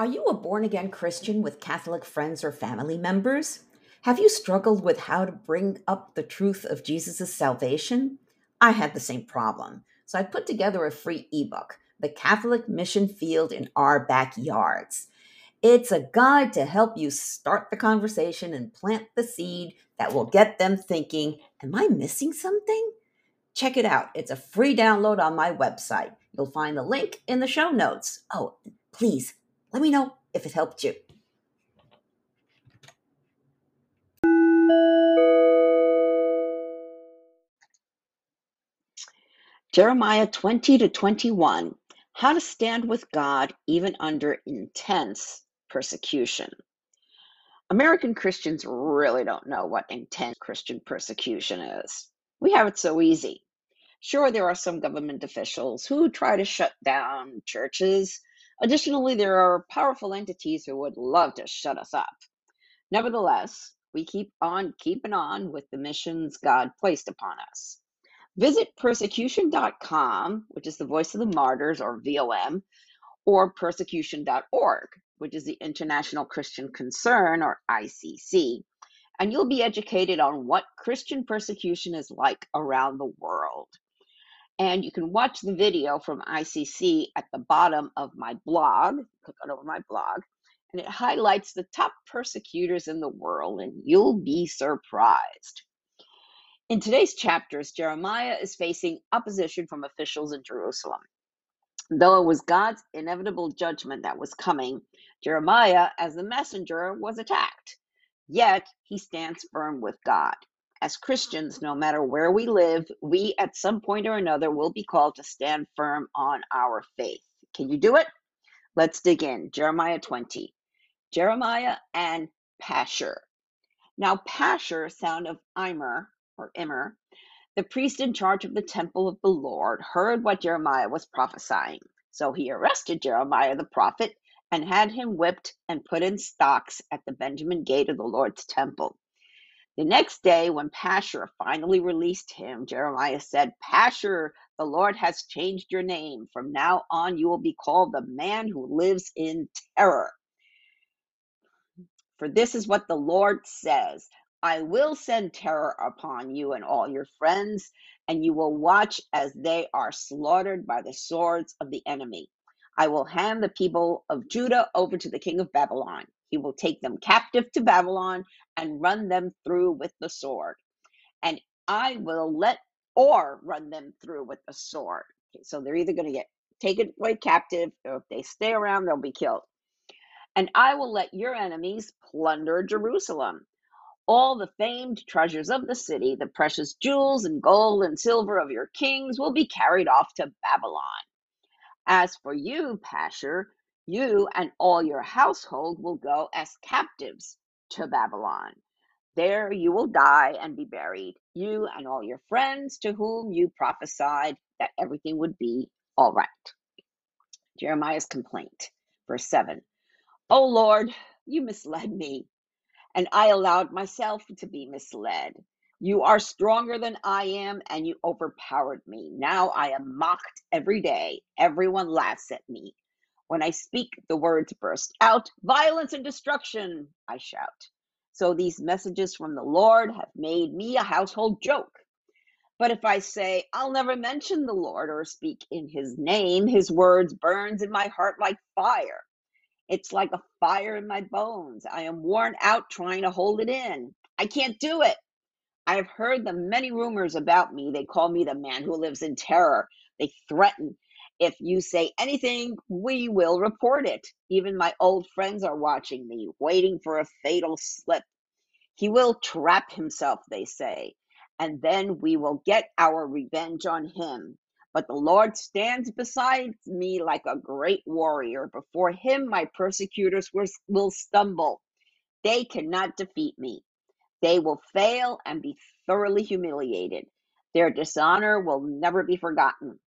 Are you a born again Christian with Catholic friends or family members? Have you struggled with how to bring up the truth of Jesus' salvation? I had the same problem. So I put together a free ebook, The Catholic Mission Field in Our Backyards. It's a guide to help you start the conversation and plant the seed that will get them thinking, Am I missing something? Check it out. It's a free download on my website. You'll find the link in the show notes. Oh, please let me know if it helped you. Jeremiah 20 to 21 How to stand with God even under intense persecution. American Christians really don't know what intense Christian persecution is. We have it so easy. Sure, there are some government officials who try to shut down churches Additionally, there are powerful entities who would love to shut us up. Nevertheless, we keep on keeping on with the missions God placed upon us. Visit persecution.com, which is the voice of the martyrs or VOM, or persecution.org, which is the International Christian Concern or ICC, and you'll be educated on what Christian persecution is like around the world. And you can watch the video from ICC at the bottom of my blog. Click on over my blog, and it highlights the top persecutors in the world, and you'll be surprised. In today's chapters, Jeremiah is facing opposition from officials in Jerusalem. Though it was God's inevitable judgment that was coming, Jeremiah, as the messenger, was attacked. Yet he stands firm with God. As Christians, no matter where we live, we at some point or another will be called to stand firm on our faith. Can you do it? Let's dig in. Jeremiah 20. Jeremiah and Pashur. Now, Pashur, son of Immer, or Immer, the priest in charge of the temple of the Lord, heard what Jeremiah was prophesying. So he arrested Jeremiah the prophet and had him whipped and put in stocks at the Benjamin gate of the Lord's temple. The next day, when Pashur finally released him, Jeremiah said, Pashur, the Lord has changed your name. From now on, you will be called the man who lives in terror. For this is what the Lord says I will send terror upon you and all your friends, and you will watch as they are slaughtered by the swords of the enemy. I will hand the people of Judah over to the king of Babylon. He will take them captive to Babylon and run them through with the sword. And I will let or run them through with the sword. Okay, so they're either going to get taken away captive, or if they stay around, they'll be killed. And I will let your enemies plunder Jerusalem. All the famed treasures of the city, the precious jewels and gold and silver of your kings, will be carried off to Babylon. As for you, Pashur, you and all your household will go as captives to Babylon. There you will die and be buried, you and all your friends to whom you prophesied that everything would be all right. Jeremiah's complaint, verse 7. O Lord, You misled me, and I allowed myself to be misled. You are stronger than I am, and you overpowered me. Now I am mocked every day. Everyone laughs at me. When I speak, the words burst out violence and destruction, I shout. So these messages from the Lord have made me a household joke. But if I say, I'll never mention the Lord or speak in his name, his words burns in my heart like fire. It's like a fire in my bones. I am worn out trying to hold it in. I can't do it. I have heard the many rumors about me. They call me the man who lives in terror. They threaten. If you say anything, we will report it. Even my old friends are watching me, waiting for a fatal slip. He will trap himself, they say, and then we will get our revenge on him. But the Lord stands beside me like a great warrior. Before him, my persecutors will stumble. They cannot defeat me. They will fail and be thoroughly humiliated. Their dishonor will never be forgotten.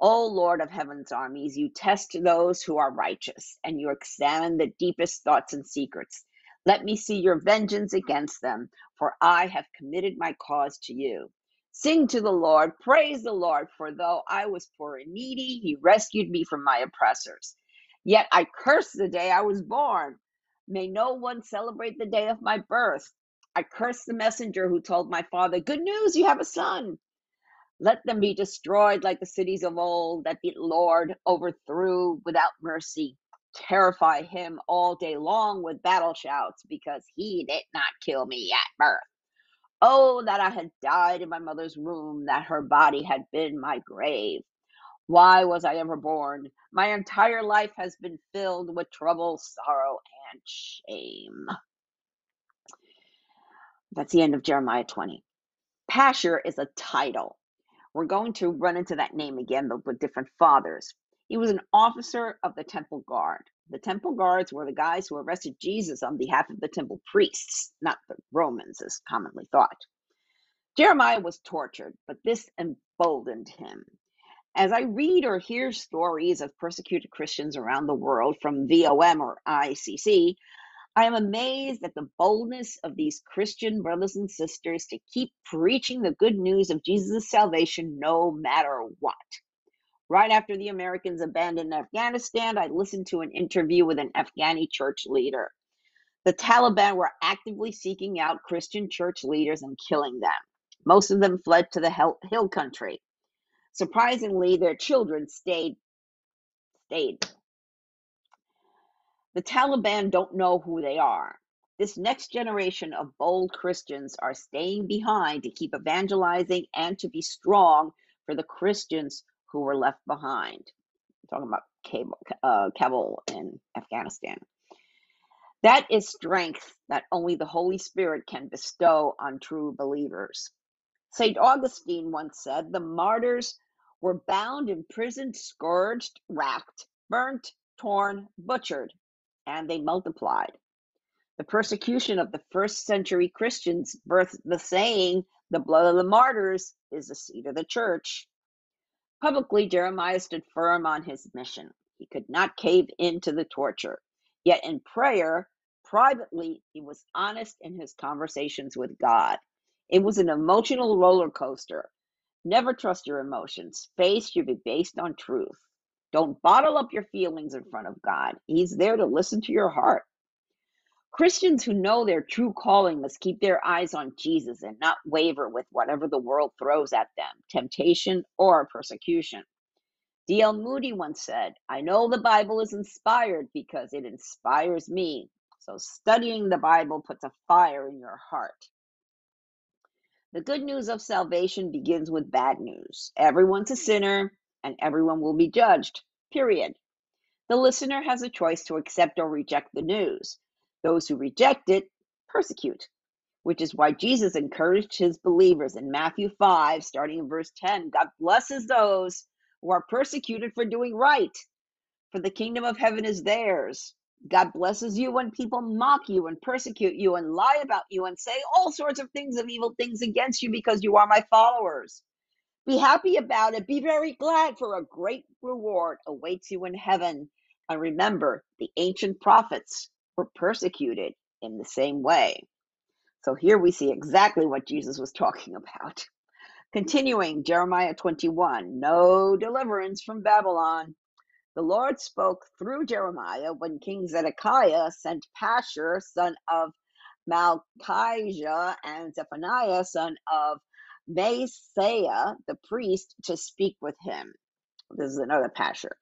O Lord of heaven's armies, you test those who are righteous, and you examine the deepest thoughts and secrets. Let me see your vengeance against them, for I have committed my cause to you. Sing to the Lord, praise the Lord, for though I was poor and needy, he rescued me from my oppressors. Yet I curse the day I was born. May no one celebrate the day of my birth. I curse the messenger who told my father, Good news, you have a son. Let them be destroyed like the cities of old that the Lord overthrew without mercy. Terrify him all day long with battle shouts because he did not kill me at birth. Oh, that I had died in my mother's womb, that her body had been my grave. Why was I ever born? My entire life has been filled with trouble, sorrow, and shame. That's the end of Jeremiah 20. Pashur is a title. We're going to run into that name again, but with different fathers. He was an officer of the temple guard. The temple guards were the guys who arrested Jesus on behalf of the temple priests, not the Romans, as commonly thought. Jeremiah was tortured, but this emboldened him. As I read or hear stories of persecuted Christians around the world from VOM or ICC, I am amazed at the boldness of these Christian brothers and sisters to keep preaching the good news of Jesus' salvation no matter what. Right after the Americans abandoned Afghanistan, I listened to an interview with an Afghani church leader. The Taliban were actively seeking out Christian church leaders and killing them. Most of them fled to the hill country. Surprisingly, their children stayed stayed the Taliban don't know who they are. This next generation of bold Christians are staying behind to keep evangelizing and to be strong for the Christians who were left behind. I'm talking about Kabul, uh, Kabul in Afghanistan. That is strength that only the Holy Spirit can bestow on true believers. St. Augustine once said the martyrs were bound, imprisoned, scourged, racked, burnt, torn, butchered, and they multiplied. The persecution of the first century Christians birthed the saying, the blood of the martyrs is the seed of the church. Publicly, Jeremiah stood firm on his mission. He could not cave into the torture. Yet in prayer, privately, he was honest in his conversations with God. It was an emotional roller coaster. Never trust your emotions. Faith should be based on truth. Don't bottle up your feelings in front of God. He's there to listen to your heart. Christians who know their true calling must keep their eyes on Jesus and not waver with whatever the world throws at them, temptation or persecution. D.L. Moody once said, I know the Bible is inspired because it inspires me. So studying the Bible puts a fire in your heart. The good news of salvation begins with bad news. Everyone's a sinner and everyone will be judged. Period. The listener has a choice to accept or reject the news. Those who reject it persecute, which is why Jesus encouraged his believers in Matthew 5, starting in verse 10 God blesses those who are persecuted for doing right, for the kingdom of heaven is theirs. God blesses you when people mock you and persecute you and lie about you and say all sorts of things of evil things against you because you are my followers. Be happy about it. Be very glad, for a great reward awaits you in heaven. And remember, the ancient prophets were persecuted in the same way. So here we see exactly what Jesus was talking about. Continuing, Jeremiah 21 no deliverance from Babylon. The Lord spoke through Jeremiah when King Zedekiah sent Pashur, son of Malchijah, and Zephaniah, son of Maaseiah, uh, the priest, to speak with him. This is another Pashur.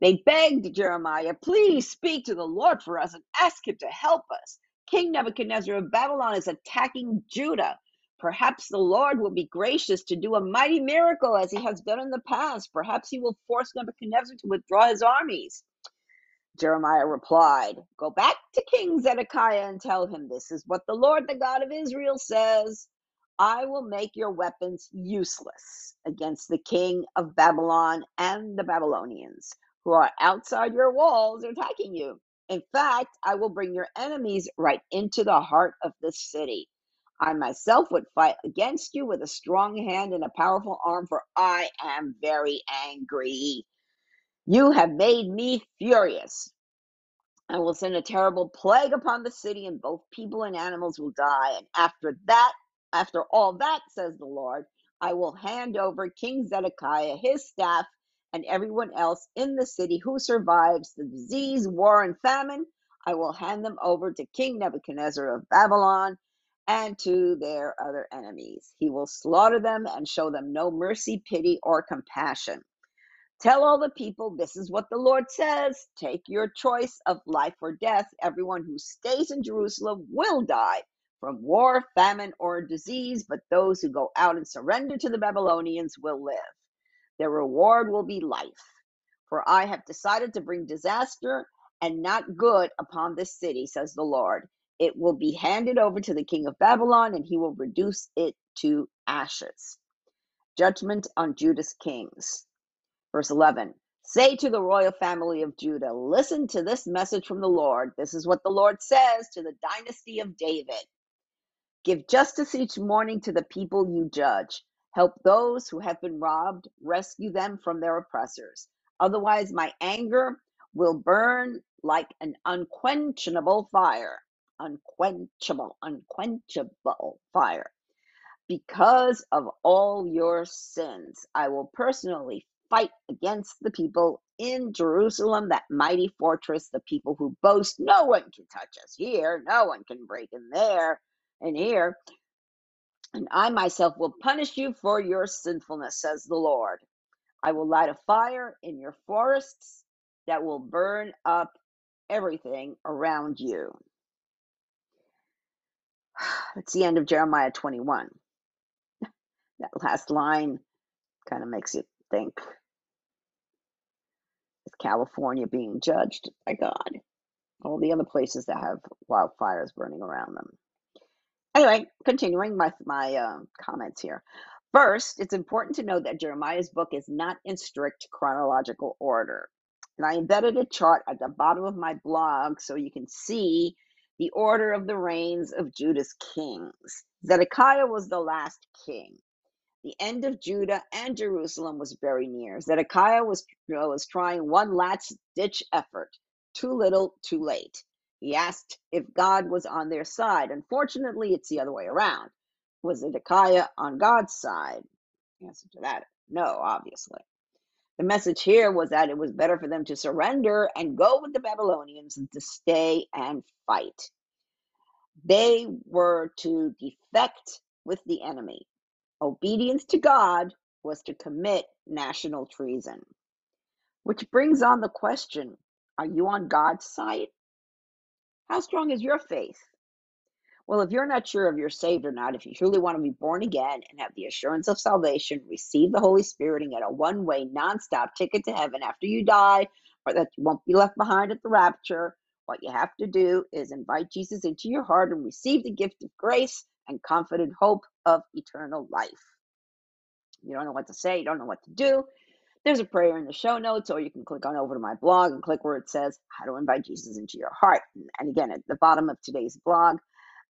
They begged Jeremiah, Please speak to the Lord for us and ask him to help us. King Nebuchadnezzar of Babylon is attacking Judah. Perhaps the Lord will be gracious to do a mighty miracle as he has done in the past. Perhaps he will force Nebuchadnezzar to withdraw his armies. Jeremiah replied, Go back to King Zedekiah and tell him this is what the Lord, the God of Israel, says. I will make your weapons useless against the king of Babylon and the Babylonians who are outside your walls attacking you. In fact, I will bring your enemies right into the heart of this city. I myself would fight against you with a strong hand and a powerful arm, for I am very angry. You have made me furious. I will send a terrible plague upon the city, and both people and animals will die. And after that, after all that, says the Lord, I will hand over King Zedekiah, his staff, and everyone else in the city who survives the disease, war, and famine. I will hand them over to King Nebuchadnezzar of Babylon and to their other enemies. He will slaughter them and show them no mercy, pity, or compassion. Tell all the people this is what the Lord says take your choice of life or death. Everyone who stays in Jerusalem will die from war, famine, or disease, but those who go out and surrender to the Babylonians will live. Their reward will be life. For I have decided to bring disaster and not good upon this city, says the Lord. It will be handed over to the king of Babylon, and he will reduce it to ashes. Judgment on Judah's kings. Verse 11 Say to the royal family of Judah, listen to this message from the Lord. This is what the Lord says to the dynasty of David Give justice each morning to the people you judge. Help those who have been robbed, rescue them from their oppressors. Otherwise, my anger will burn like an unquenchable fire. Unquenchable, unquenchable fire. Because of all your sins, I will personally fight against the people in Jerusalem, that mighty fortress, the people who boast, no one can touch us here, no one can break in there and here. And I myself will punish you for your sinfulness, says the Lord. I will light a fire in your forests that will burn up everything around you. That's the end of Jeremiah 21. That last line kind of makes you think is California being judged by God? All the other places that have wildfires burning around them. Anyway, continuing my my uh, comments here. First, it's important to note that Jeremiah's book is not in strict chronological order. And I embedded a chart at the bottom of my blog so you can see the order of the reigns of Judah's kings. Zedekiah was the last king. The end of Judah and Jerusalem was very near. Zedekiah was, was trying one last ditch effort. Too little, too late. He asked if God was on their side. Unfortunately, it's the other way around. Was Zedekiah on God's side? Answer to that, no, obviously. The message here was that it was better for them to surrender and go with the Babylonians than to stay and fight. They were to defect with the enemy. Obedience to God was to commit national treason. Which brings on the question are you on God's side how strong is your faith? Well, if you're not sure if you're saved or not, if you truly want to be born again and have the assurance of salvation, receive the Holy Spirit and get a one way, non-stop ticket to heaven after you die, or that you won't be left behind at the rapture, what you have to do is invite Jesus into your heart and receive the gift of grace and confident hope of eternal life. You don't know what to say, you don't know what to do. There's a prayer in the show notes, or you can click on over to my blog and click where it says how to invite Jesus into your heart. And again, at the bottom of today's blog,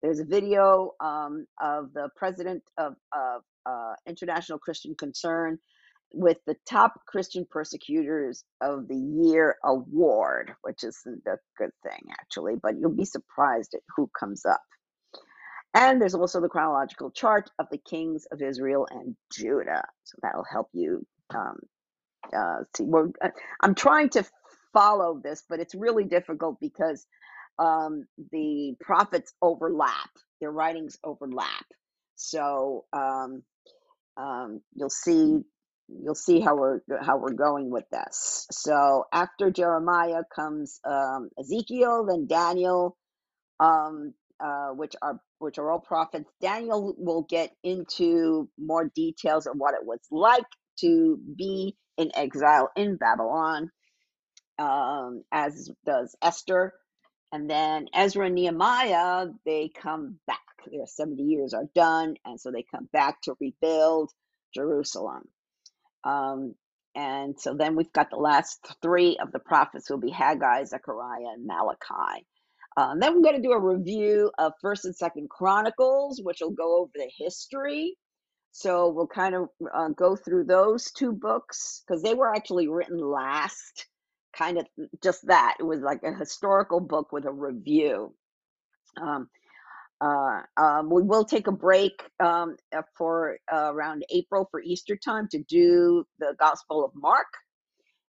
there's a video um, of the president of, of uh, International Christian Concern with the top Christian persecutors of the year award, which isn't a good thing actually, but you'll be surprised at who comes up. And there's also the chronological chart of the kings of Israel and Judah. So that'll help you um, uh, see. We're, uh, I'm trying to follow this, but it's really difficult because um, the prophets overlap, their writings overlap. So um, um, you'll see you'll see how we're how we're going with this. So after Jeremiah comes um, Ezekiel, then Daniel, um, uh, which are which are all prophets. Daniel will get into more details of what it was like to be in exile in Babylon, um, as does Esther. And then Ezra and Nehemiah, they come back. Their 70 years are done, and so they come back to rebuild Jerusalem. Um, and so then we've got the last three of the prophets will be Haggai, Zechariah, and Malachi. Um, then we're going to do a review of First and Second Chronicles, which will go over the history. So we'll kind of uh, go through those two books because they were actually written last. Kind of just that. It was like a historical book with a review. Um, uh, um, we will take a break um, uh, for uh, around April for Easter time to do the Gospel of Mark.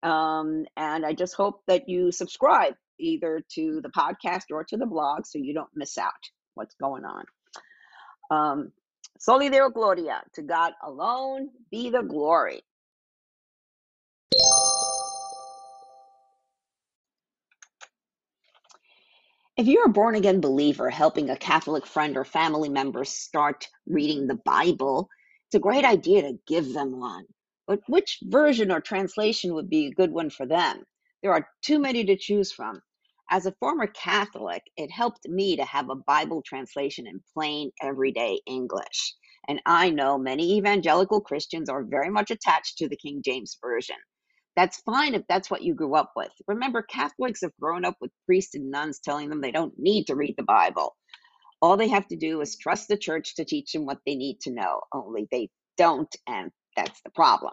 Um, and I just hope that you subscribe either to the podcast or to the blog so you don't miss out what's going on. Um, Soli Deo Gloria, to God alone be the glory. If you're a born again believer helping a Catholic friend or family member start reading the Bible, it's a great idea to give them one. But which version or translation would be a good one for them? There are too many to choose from. As a former Catholic, it helped me to have a Bible translation in plain, everyday English. And I know many evangelical Christians are very much attached to the King James Version. That's fine if that's what you grew up with. Remember, Catholics have grown up with priests and nuns telling them they don't need to read the Bible. All they have to do is trust the church to teach them what they need to know, only they don't, and that's the problem.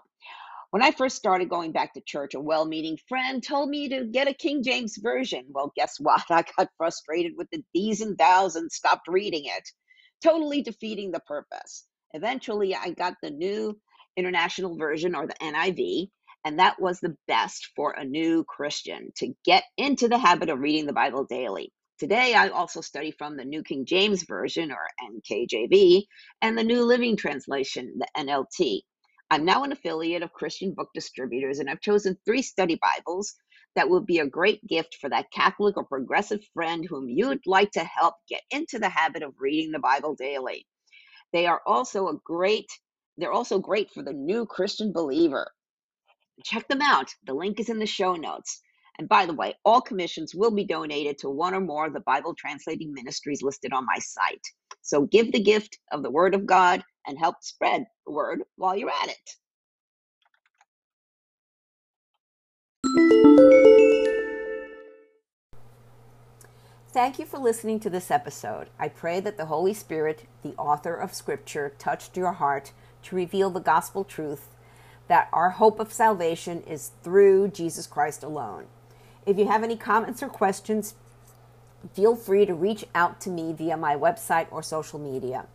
When I first started going back to church, a well meaning friend told me to get a King James Version. Well, guess what? I got frustrated with the these and thous and stopped reading it, totally defeating the purpose. Eventually, I got the new International Version or the NIV, and that was the best for a new Christian to get into the habit of reading the Bible daily. Today, I also study from the New King James Version or NKJV and the New Living Translation, the NLT. I'm now an affiliate of Christian Book Distributors, and I've chosen three study Bibles that will be a great gift for that Catholic or progressive friend whom you'd like to help get into the habit of reading the Bible daily. They are also a great they're also great for the new Christian believer. Check them out. The link is in the show notes. And by the way, all commissions will be donated to one or more of the Bible translating ministries listed on my site. So give the gift of the Word of God and help spread the word while you're at it. Thank you for listening to this episode. I pray that the Holy Spirit, the author of Scripture, touched your heart to reveal the gospel truth that our hope of salvation is through Jesus Christ alone. If you have any comments or questions, feel free to reach out to me via my website or social media.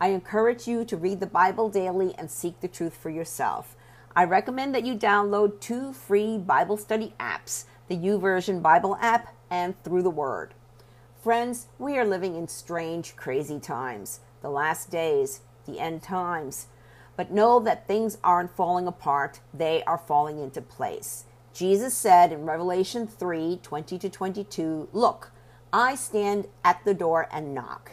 I encourage you to read the Bible daily and seek the truth for yourself. I recommend that you download two free Bible study apps the YouVersion Bible app and Through the Word. Friends, we are living in strange, crazy times, the last days, the end times. But know that things aren't falling apart, they are falling into place. Jesus said in Revelation 3 20 to 22, Look, I stand at the door and knock.